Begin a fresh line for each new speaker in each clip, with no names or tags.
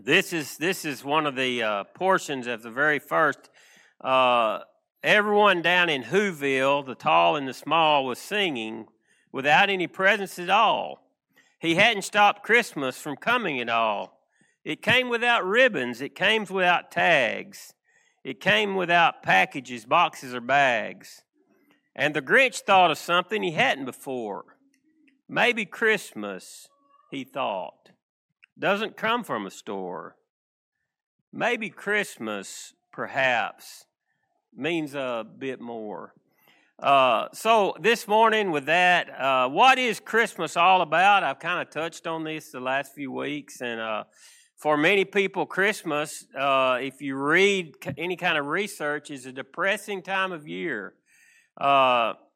this is this is one of the uh, portions of the very first. Uh, everyone down in Whoville, the tall and the small, was singing without any presents at all. He hadn't stopped Christmas from coming at all. It came without ribbons. It came without tags. It came without packages, boxes, or bags. And the Grinch thought of something he hadn't before. Maybe Christmas, he thought, doesn't come from a store. Maybe Christmas, perhaps, means a bit more. Uh, so, this morning, with that, uh, what is Christmas all about? I've kind of touched on this the last few weeks, and uh, for many people, Christmas, uh, if you read any kind of research, is a depressing time of year.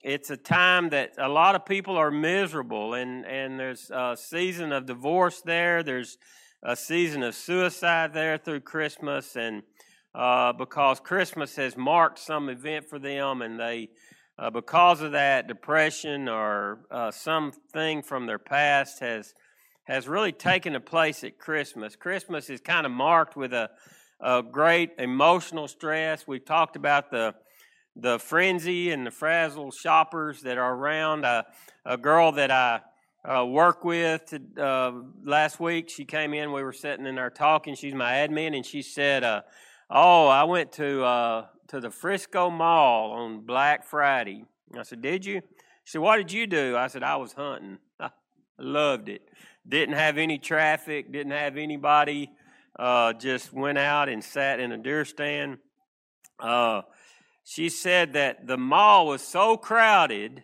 It's a time that a lot of people are miserable, and, and there's a season of divorce there. There's a season of suicide there through Christmas, and uh, because Christmas has marked some event for them, and they, uh, because of that, depression or uh, something from their past has has really taken a place at Christmas. Christmas is kind of marked with a, a great emotional stress. We've talked about the the frenzy and the frazzled shoppers that are around. Uh, a girl that I uh, work with uh, last week, she came in. We were sitting in there talking. She's my admin, and she said, uh, "Oh, I went to uh, to the Frisco Mall on Black Friday." I said, "Did you?" She said, "What did you do?" I said, "I was hunting. I loved it. Didn't have any traffic. Didn't have anybody. Uh, just went out and sat in a deer stand." She said that the mall was so crowded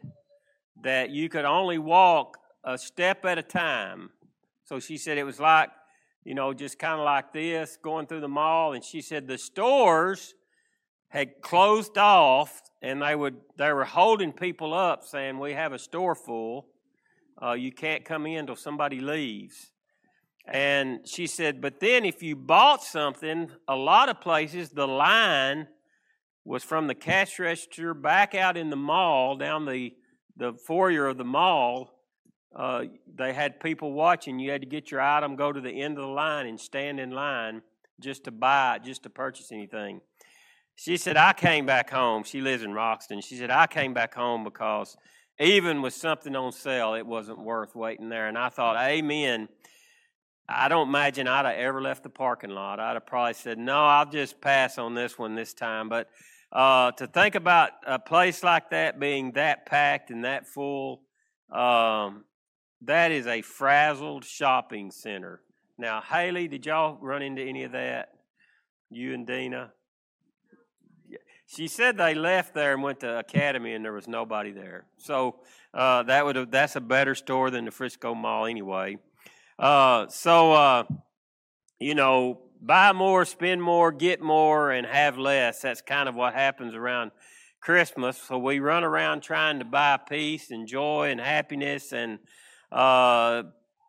that you could only walk a step at a time. So she said it was like, you know, just kind of like this going through the mall. And she said the stores had closed off and they would they were holding people up saying we have a store full uh, you can't come in until somebody leaves and she said but then if you bought something a lot of places the line was from the cash register back out in the mall, down the, the foyer of the mall. Uh, they had people watching. You had to get your item, go to the end of the line, and stand in line just to buy, just to purchase anything. She said, I came back home. She lives in Roxton. She said, I came back home because even with something on sale, it wasn't worth waiting there. And I thought, Amen. I don't imagine I'd have ever left the parking lot. I'd have probably said, No, I'll just pass on this one this time. But uh, to think about a place like that being that packed and that full, um, that is a frazzled shopping center. Now, Haley, did y'all run into any of that? You and Dina? She said they left there and went to Academy and there was nobody there. So uh, that would that's a better store than the Frisco Mall anyway. Uh, so, uh, you know, buy more, spend more, get more, and have less. That's kind of what happens around Christmas. So we run around trying to buy peace and joy and happiness and uh,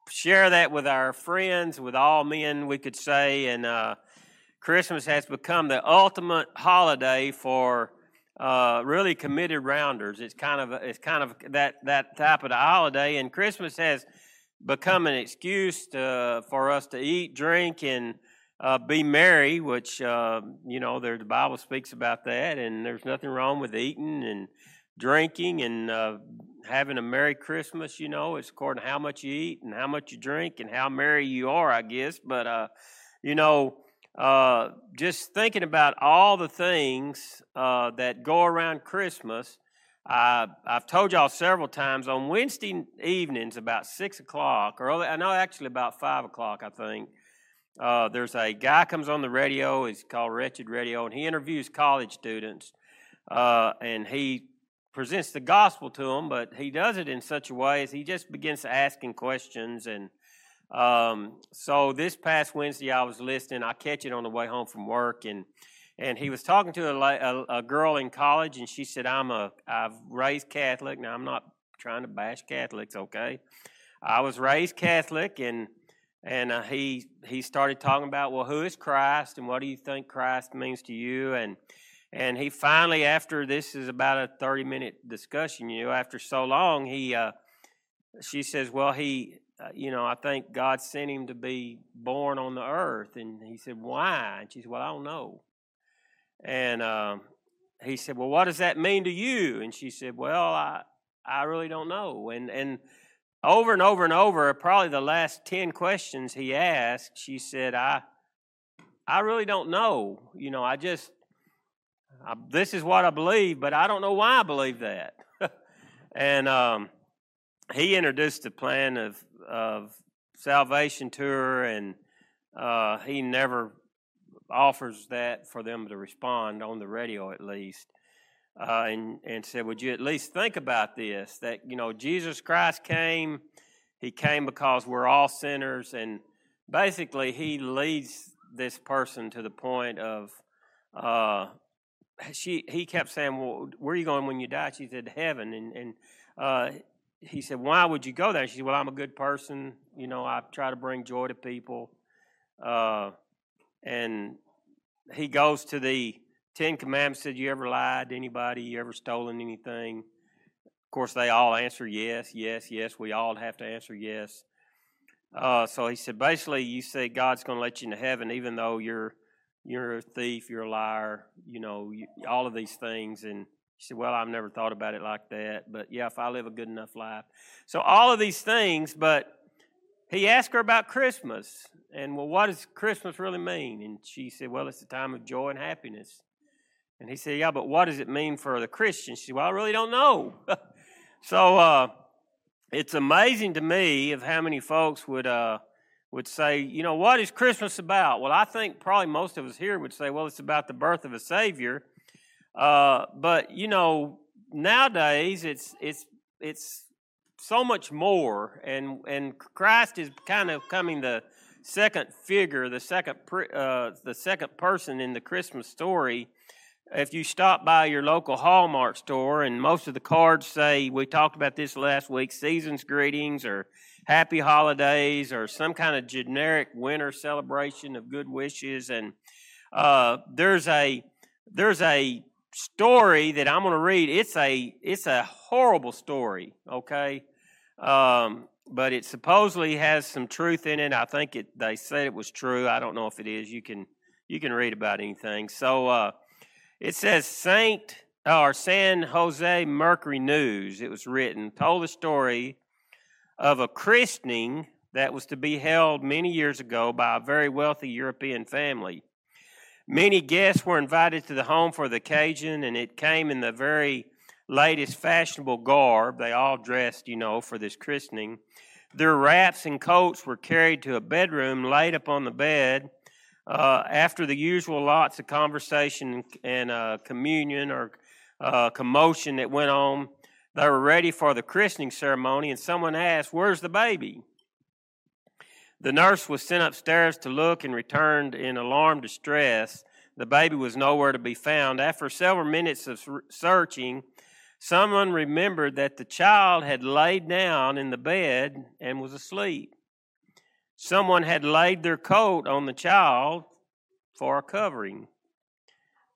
share that with our friends, with all men, we could say. And uh, Christmas has become the ultimate holiday for uh, really committed rounders. It's kind of it's kind of that that type of the holiday, and Christmas has become an excuse to, for us to eat, drink, and uh, be merry, which uh, you know there, the Bible speaks about that, and there's nothing wrong with eating and drinking and uh, having a merry Christmas. You know, it's according to how much you eat and how much you drink and how merry you are, I guess. But uh, you know, uh, just thinking about all the things uh, that go around Christmas. I, I've told y'all several times on Wednesday evenings about six o'clock, or I know actually about five o'clock, I think. Uh, there's a guy comes on the radio. He's called Wretched Radio, and he interviews college students, uh, and he presents the gospel to them. But he does it in such a way as he just begins asking questions. And um, so this past Wednesday, I was listening. I catch it on the way home from work, and and he was talking to a, a, a girl in college, and she said, "I'm a I've raised Catholic. Now I'm not trying to bash Catholics, okay? I was raised Catholic, and." And uh, he he started talking about well who is christ and what do you think christ means to you and and he finally after this is about a 30 minute discussion you know after so long he uh, she says well he uh, you know, I think God sent him to be born on the earth. And he said, Why? And she said, Well, I don't know. And uh, he said, Well, what does that mean to you? And she said, Well, I, I really don't know. And, and over and over and over, probably the last 10 questions he asked, she said, I, I really don't know. You know, I just, I, this is what I believe, but I don't know why I believe that. and um, he introduced the plan of, of salvation to her, and uh, he never offers that for them to respond on the radio, at least. Uh, and, and said, Would you at least think about this? That, you know, Jesus Christ came, He came because we're all sinners, and basically, He leads this person to the point of, uh, she, he kept saying, Well, where are you going when you die? She said, Heaven. And, and uh, he said, Why would you go there? She said, Well, I'm a good person. You know, I try to bring joy to people. Uh, and he goes to the Ten Commandments. Said, You ever lied to anybody? You ever stolen anything? Of course, they all answer yes, yes, yes. We all have to answer yes. Uh, so he said, basically, you say God's going to let you into heaven, even though you're you're a thief, you're a liar, you know, you, all of these things. And she said, Well, I've never thought about it like that. But yeah, if I live a good enough life. So all of these things, but he asked her about Christmas. And well, what does Christmas really mean? And she said, Well, it's a time of joy and happiness. And he said, Yeah, but what does it mean for the Christian? She said, Well, I really don't know. so uh, it's amazing to me of how many folks would uh, would say, you know, what is Christmas about? Well, I think probably most of us here would say, well, it's about the birth of a Savior. Uh, but you know, nowadays it's it's it's so much more, and and Christ is kind of coming the second figure, the second uh, the second person in the Christmas story. If you stop by your local Hallmark store, and most of the cards say, we talked about this last week, season's greetings or happy holidays or some kind of generic winter celebration of good wishes, and uh, there's a there's a story that I'm going to read. It's a it's a horrible story, okay, um, but it supposedly has some truth in it. I think it. They said it was true. I don't know if it is. You can you can read about anything. So uh, it says Saint or San Jose Mercury News. It was written told the story of a christening that was to be held many years ago by a very wealthy European family. Many guests were invited to the home for the occasion, and it came in the very latest fashionable garb. They all dressed, you know, for this christening. Their wraps and coats were carried to a bedroom, laid upon the bed. Uh, after the usual lots of conversation and uh, communion or uh, commotion that went on, they were ready for the christening ceremony, and someone asked, Where's the baby? The nurse was sent upstairs to look and returned in alarmed distress. The baby was nowhere to be found. After several minutes of searching, someone remembered that the child had laid down in the bed and was asleep. Someone had laid their coat on the child for a covering.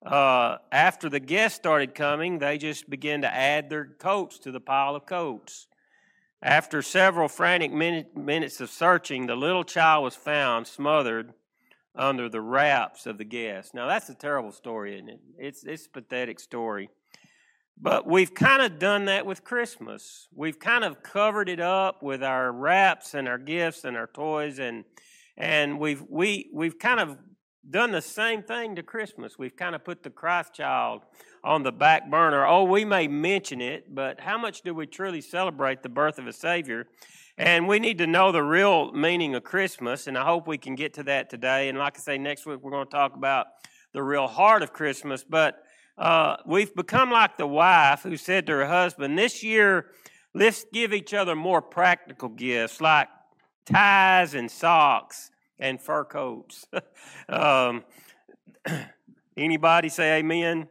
Uh, after the guests started coming, they just began to add their coats to the pile of coats. After several frantic minutes of searching, the little child was found smothered under the wraps of the guests. Now, that's a terrible story, isn't it? It's, it's a pathetic story. But we've kind of done that with Christmas. We've kind of covered it up with our wraps and our gifts and our toys, and, and we've, we, we've kind of done the same thing to Christmas. We've kind of put the Christ child on the back burner. Oh, we may mention it, but how much do we truly celebrate the birth of a Savior? And we need to know the real meaning of Christmas, and I hope we can get to that today. And like I say, next week we're going to talk about the real heart of Christmas. But uh, we've become like the wife who said to her husband, This year, let's give each other more practical gifts like ties and socks and fur coats. um, anybody say amen?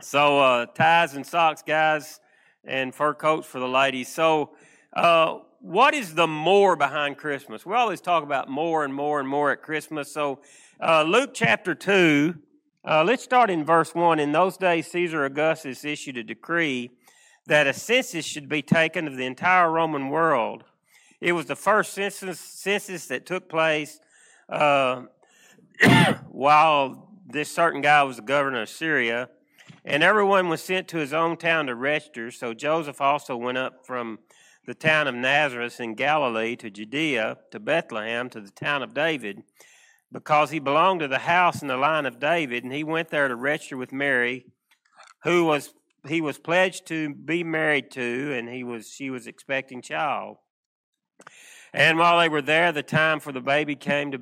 So uh, ties and socks, guys, and fur coats for the ladies. So, uh, what is the more behind Christmas? We always talk about more and more and more at Christmas. So, uh, Luke chapter two. Uh, let's start in verse one. In those days, Caesar Augustus issued a decree that a census should be taken of the entire Roman world. It was the first census, census that took place uh, while this certain guy was the governor of Syria. And everyone was sent to his own town to register. So Joseph also went up from the town of Nazareth in Galilee to Judea to Bethlehem to the town of David because he belonged to the house and the line of David. And he went there to register with Mary, who was he was pledged to be married to, and he was she was expecting child. And while they were there, the time for the baby came to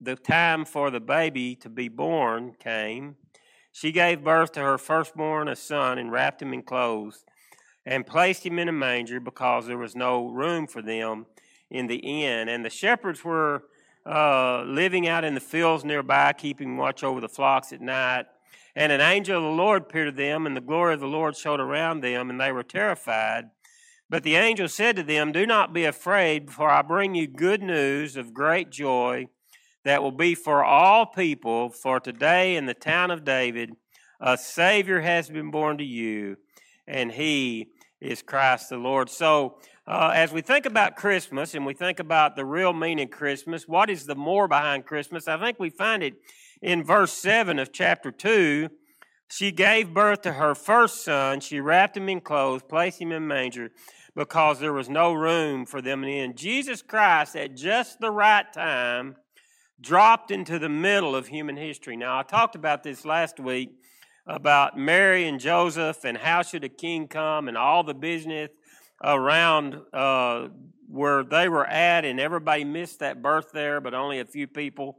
the time for the baby to be born came. She gave birth to her firstborn, a son, and wrapped him in clothes and placed him in a manger because there was no room for them in the inn. And the shepherds were uh, living out in the fields nearby, keeping watch over the flocks at night. And an angel of the Lord appeared to them, and the glory of the Lord showed around them, and they were terrified. But the angel said to them, Do not be afraid, for I bring you good news of great joy that will be for all people. For today in the town of David, a Savior has been born to you, and he is Christ the Lord. So, uh, as we think about Christmas and we think about the real meaning of Christmas, what is the more behind Christmas? I think we find it in verse 7 of chapter 2. She gave birth to her first son. She wrapped him in clothes, placed him in manger because there was no room for them in. Jesus Christ, at just the right time, dropped into the middle of human history. Now, I talked about this last week about Mary and Joseph and how should a king come and all the business around uh, where they were at, and everybody missed that birth there, but only a few people.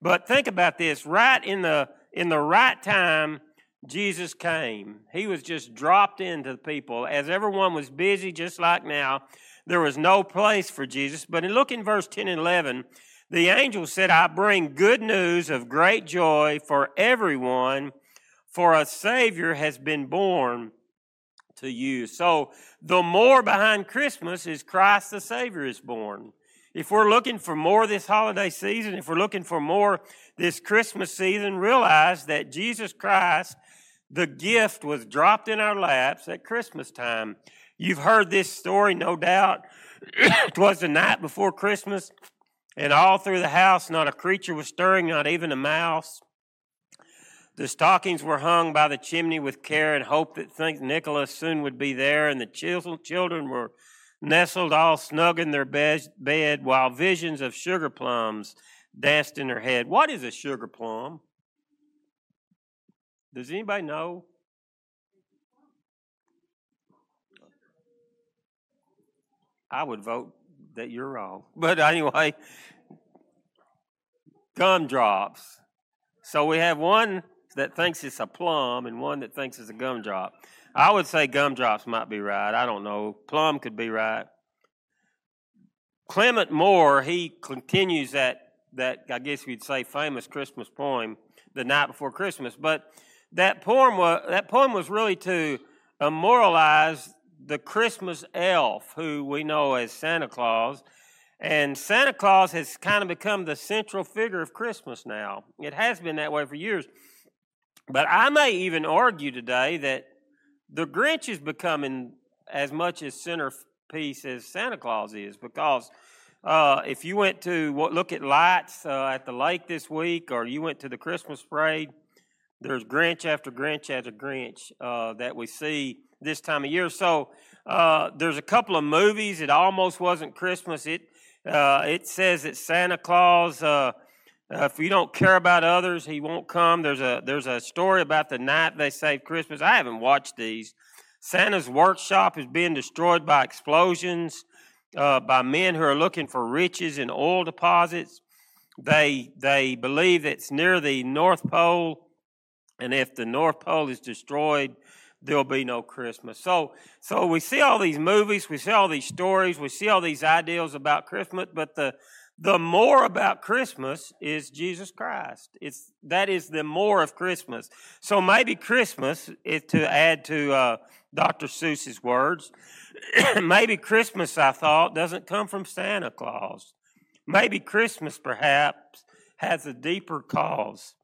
But think about this: right in the in the right time, Jesus came. He was just dropped into the people as everyone was busy, just like now. There was no place for Jesus. But look in verse 10 and 11. The angel said, I bring good news of great joy for everyone, for a Savior has been born to you. So the more behind Christmas is Christ the Savior is born. If we're looking for more this holiday season, if we're looking for more this Christmas season, realize that Jesus Christ, the gift, was dropped in our laps at Christmas time. You've heard this story, no doubt. it was the night before Christmas. And all through the house, not a creature was stirring, not even a mouse. The stockings were hung by the chimney with care and hope that St. Nicholas soon would be there, and the children were nestled all snug in their bed while visions of sugar plums danced in their head. What is a sugar plum? Does anybody know? I would vote that you're wrong. But anyway, gumdrops. So we have one that thinks it's a plum and one that thinks it's a gumdrop. I would say gumdrops might be right. I don't know. Plum could be right. Clement Moore, he continues that that I guess you'd say famous Christmas poem, The Night Before Christmas. But that poem was that poem was really to immortalize the Christmas elf, who we know as Santa Claus. And Santa Claus has kind of become the central figure of Christmas now. It has been that way for years. But I may even argue today that the Grinch is becoming as much as centerpiece as Santa Claus is because uh, if you went to look at lights uh, at the lake this week or you went to the Christmas parade, there's Grinch after Grinch after Grinch uh, that we see this time of year. So uh, there's a couple of movies. It almost wasn't Christmas. It uh, it says that Santa Claus, uh, if you don't care about others, he won't come. There's a there's a story about the night they saved Christmas. I haven't watched these. Santa's workshop is being destroyed by explosions, uh, by men who are looking for riches in oil deposits. They they believe it's near the North Pole, and if the North Pole is destroyed, there'll be no Christmas. So, so we see all these movies, we see all these stories, we see all these ideals about Christmas, but the the more about Christmas is Jesus Christ. It's that is the more of Christmas. So maybe Christmas, is to add to uh, Dr. Seuss's words, maybe Christmas, I thought, doesn't come from Santa Claus. Maybe Christmas, perhaps, has a deeper cause.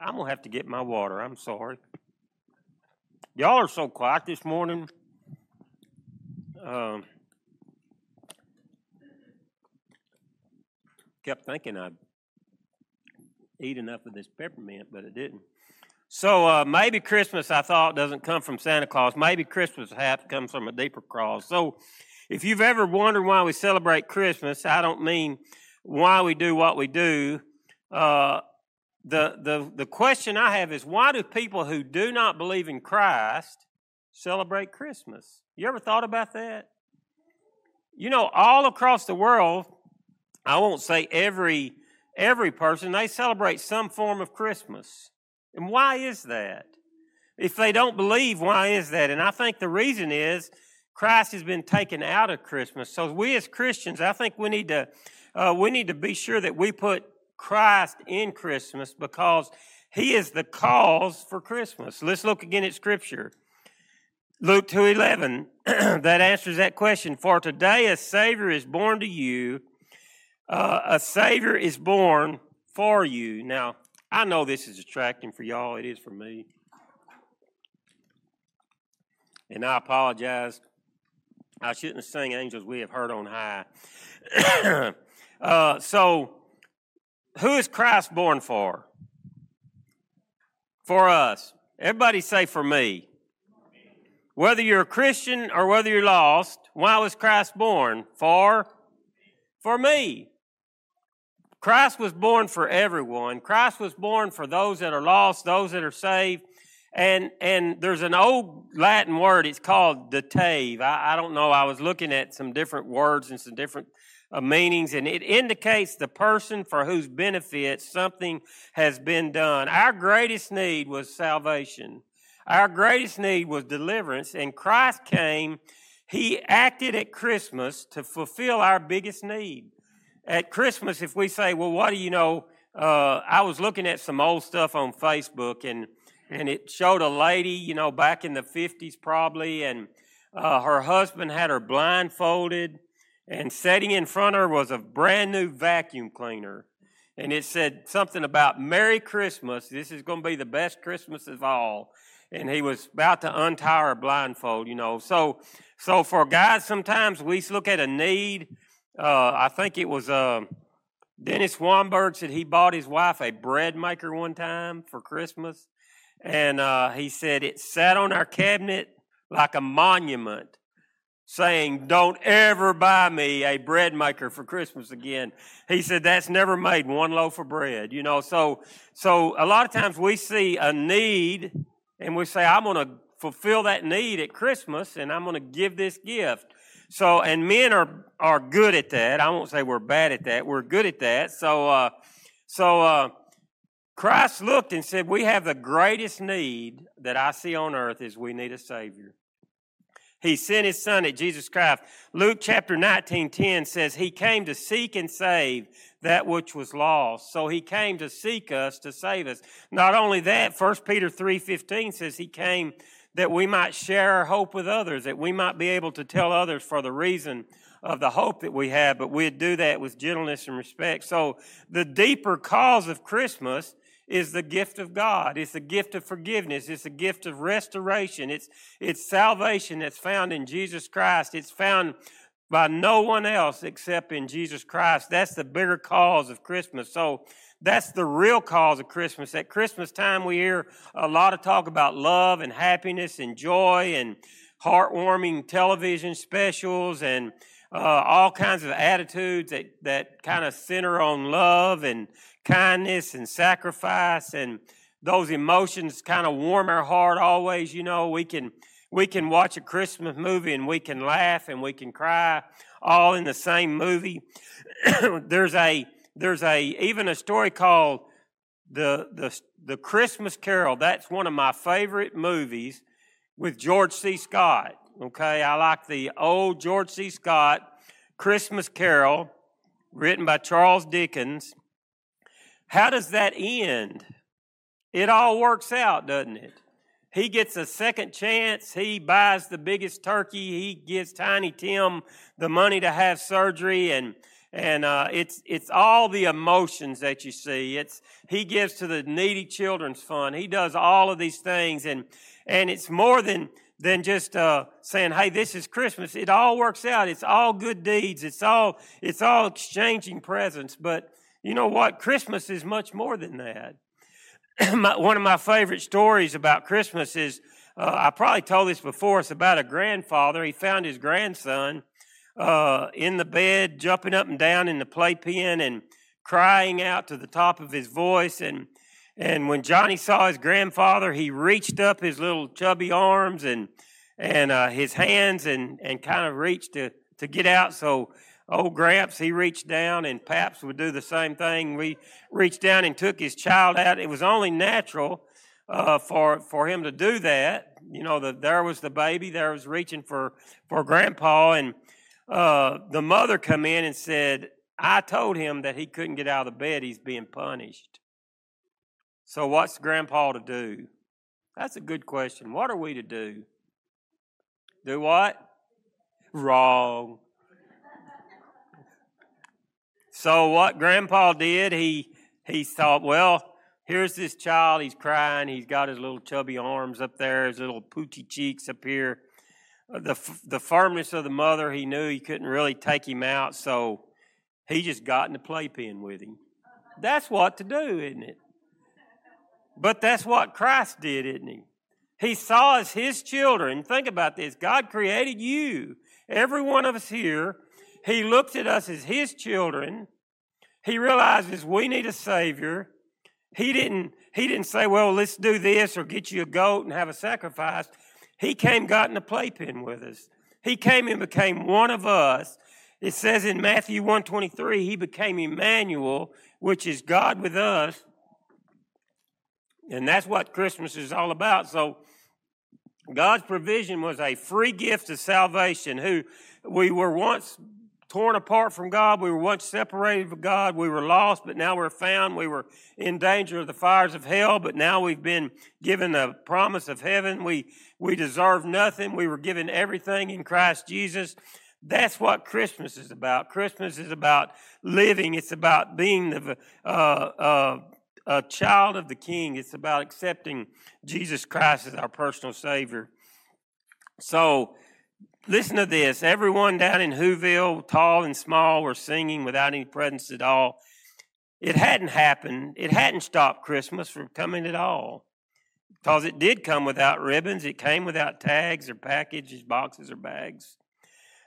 I'm gonna have to get my water. I'm sorry. Y'all are so quiet this morning. Um, kept thinking I'd eat enough of this peppermint, but it didn't. So uh, maybe Christmas, I thought, doesn't come from Santa Claus. Maybe Christmas perhaps comes from a deeper cause. So if you've ever wondered why we celebrate Christmas, I don't mean why we do what we do. Uh, the, the, the question I have is why do people who do not believe in Christ celebrate Christmas? You ever thought about that? You know, all across the world, I won't say every every person, they celebrate some form of Christmas. And why is that? If they don't believe, why is that? And I think the reason is Christ has been taken out of Christmas. So we as Christians, I think we need to uh, we need to be sure that we put Christ in Christmas because He is the cause for Christmas. Let's look again at Scripture. Luke 2.11, that answers that question. For today a Savior is born to you. Uh, a Savior is born for you. Now, I know this is attracting for y'all. It is for me. And I apologize. I shouldn't sing Angels We Have Heard on High. uh, so, who is Christ born for? For us. Everybody say for me. Whether you're a Christian or whether you're lost, why was Christ born? For? For me. Christ was born for everyone. Christ was born for those that are lost, those that are saved. And, and there's an old Latin word, it's called dative. I, I don't know, I was looking at some different words and some different uh, meanings, and it indicates the person for whose benefit something has been done. Our greatest need was salvation. Our greatest need was deliverance, and Christ came. He acted at Christmas to fulfill our biggest need at Christmas, if we say, well, what do you know? Uh, I was looking at some old stuff on Facebook and, and it showed a lady, you know, back in the 50s probably, and uh, her husband had her blindfolded, and sitting in front of her was a brand new vacuum cleaner. And it said something about Merry Christmas. This is going to be the best Christmas of all. And he was about to untie her blindfold, you know. So, so for guys, sometimes we look at a need uh, I think it was uh, Dennis Swanberg said he bought his wife a bread maker one time for Christmas. And uh, he said it sat on our cabinet like a monument saying, Don't ever buy me a bread maker for Christmas again. He said, That's never made one loaf of bread. You know, so, so a lot of times we see a need and we say, I'm going to fulfill that need at Christmas and I'm going to give this gift. So, and men are, are good at that. I won't say we're bad at that. We're good at that. So, uh, so, uh, Christ looked and said, We have the greatest need that I see on earth is we need a Savior. He sent his son at Jesus Christ. Luke chapter 19, 10 says, He came to seek and save that which was lost. So he came to seek us, to save us. Not only that, First Peter 3, 15 says he came that we might share our hope with others, that we might be able to tell others for the reason of the hope that we have, but we'd do that with gentleness and respect. So the deeper cause of Christmas is the gift of God. It's the gift of forgiveness. It's a gift of restoration. It's, it's salvation that's found in Jesus Christ. It's found by no one else except in Jesus Christ. That's the bigger cause of Christmas. So that's the real cause of Christmas. At Christmas time, we hear a lot of talk about love and happiness and joy and heartwarming television specials and uh, all kinds of attitudes that, that kind of center on love and kindness and sacrifice and those emotions kind of warm our heart always you know we can we can watch a christmas movie and we can laugh and we can cry all in the same movie there's a there's a even a story called the the the Christmas Carol. That's one of my favorite movies with George C. Scott. Okay, I like the old George C. Scott Christmas Carol, written by Charles Dickens. How does that end? It all works out, doesn't it? He gets a second chance. He buys the biggest turkey. He gives Tiny Tim the money to have surgery, and and uh, it's it's all the emotions that you see. It's he gives to the needy children's fund. He does all of these things, and and it's more than than just uh, saying, "Hey, this is Christmas." It all works out. It's all good deeds. It's all it's all exchanging presents. But you know what? Christmas is much more than that. my, one of my favorite stories about Christmas is uh, I probably told this before. It's about a grandfather. He found his grandson uh, in the bed, jumping up and down in the playpen and crying out to the top of his voice. And and when Johnny saw his grandfather, he reached up his little chubby arms and and uh, his hands and and kind of reached to to get out. So old Gramps, he reached down, and Paps would do the same thing. We reached down and took his child out. It was only natural uh, for for him to do that. You know, the, there was the baby, there was reaching for for Grandpa, and uh, the mother come in and said, "I told him that he couldn't get out of the bed. He's being punished." So, what's Grandpa to do? That's a good question. What are we to do? Do what? Wrong. So what Grandpa did, he he thought, well, here's this child. He's crying. He's got his little chubby arms up there, his little poochy cheeks up here. Uh, the, the firmness of the mother, he knew he couldn't really take him out, so he just got in the playpen with him. That's what to do, isn't it? But that's what Christ did, isn't he? He saw as his children. Think about this God created you, every one of us here. He looked at us as his children. He realizes we need a Savior. He didn't, he didn't say, well, let's do this or get you a goat and have a sacrifice. He came, got in the playpen with us. He came and became one of us. It says in Matthew 123, he became Emmanuel, which is God with us. And that's what Christmas is all about. So God's provision was a free gift of salvation. Who we were once torn apart from God. We were once separated from God. We were lost, but now we're found. We were in danger of the fires of hell, but now we've been given the promise of heaven. We, we deserve nothing. We were given everything in Christ Jesus. That's what Christmas is about. Christmas is about living. It's about being the, uh, uh, a child of the King. It's about accepting Jesus Christ as our personal Savior. So, Listen to this. Everyone down in Whoville, tall and small, were singing without any presents at all. It hadn't happened. It hadn't stopped Christmas from coming at all. Because it did come without ribbons. It came without tags or packages, boxes or bags.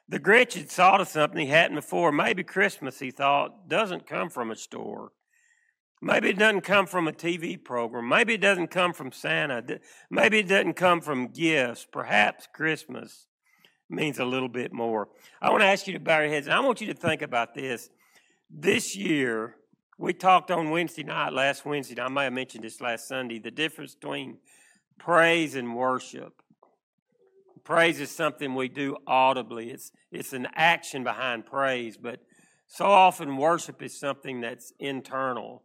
The Grinch had thought of something he hadn't before. Maybe Christmas, he thought, doesn't come from a store. Maybe it doesn't come from a TV program. Maybe it doesn't come from Santa. Maybe it doesn't come from gifts. Perhaps Christmas means a little bit more. I want to ask you to bow your heads, and I want you to think about this. This year, we talked on Wednesday night, last Wednesday night, I may have mentioned this last Sunday, the difference between praise and worship. Praise is something we do audibly. It's it's an action behind praise, but so often worship is something that's internal.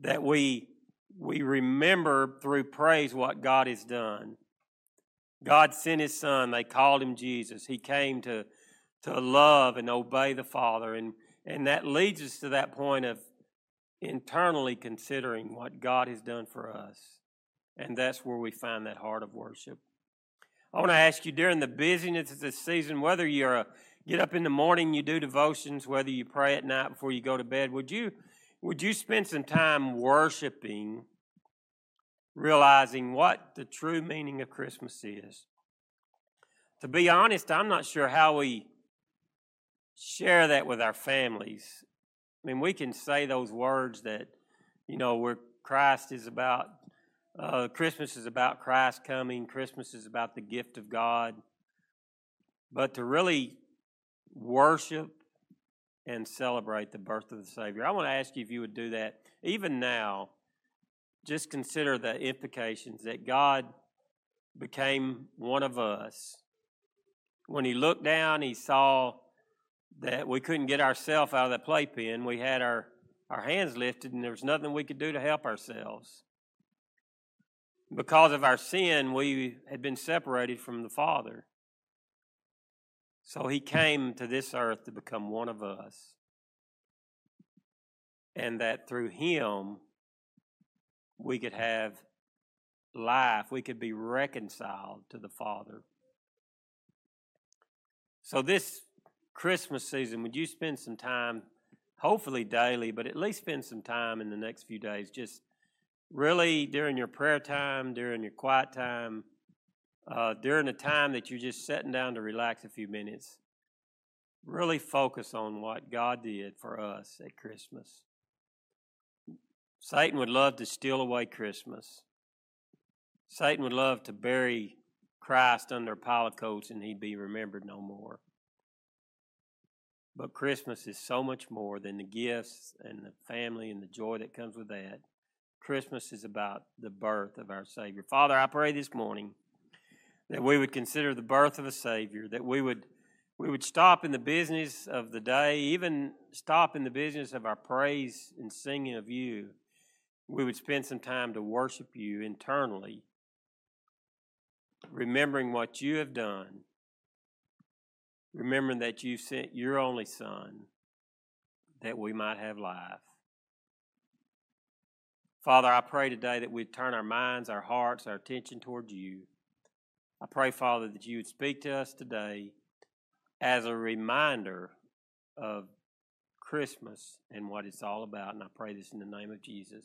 That we we remember through praise what God has done. God sent his son. They called him Jesus. He came to, to love and obey the Father. And, and that leads us to that point of internally considering what God has done for us. And that's where we find that heart of worship. I want to ask you during the busyness of this season, whether you're a get up in the morning, you do devotions, whether you pray at night before you go to bed, would you would you spend some time worshiping realizing what the true meaning of Christmas is. To be honest, I'm not sure how we share that with our families. I mean, we can say those words that, you know, where Christ is about, uh, Christmas is about Christ coming, Christmas is about the gift of God. But to really worship and celebrate the birth of the Savior, I want to ask you if you would do that even now just consider the implications that God became one of us. When he looked down, he saw that we couldn't get ourselves out of that playpen. We had our, our hands lifted, and there was nothing we could do to help ourselves. Because of our sin, we had been separated from the Father. So he came to this earth to become one of us. and that through him we could have life, we could be reconciled to the Father. So, this Christmas season, would you spend some time, hopefully daily, but at least spend some time in the next few days, just really during your prayer time, during your quiet time, uh, during the time that you're just sitting down to relax a few minutes, really focus on what God did for us at Christmas. Satan would love to steal away Christmas. Satan would love to bury Christ under a pile of coats and he'd be remembered no more. But Christmas is so much more than the gifts and the family and the joy that comes with that. Christmas is about the birth of our Savior. Father, I pray this morning that we would consider the birth of a Savior, that we would we would stop in the business of the day, even stop in the business of our praise and singing of you. We would spend some time to worship you internally, remembering what you have done, remembering that you sent your only Son that we might have life. Father, I pray today that we'd turn our minds, our hearts, our attention towards you. I pray, Father, that you would speak to us today as a reminder of Christmas and what it's all about. And I pray this in the name of Jesus.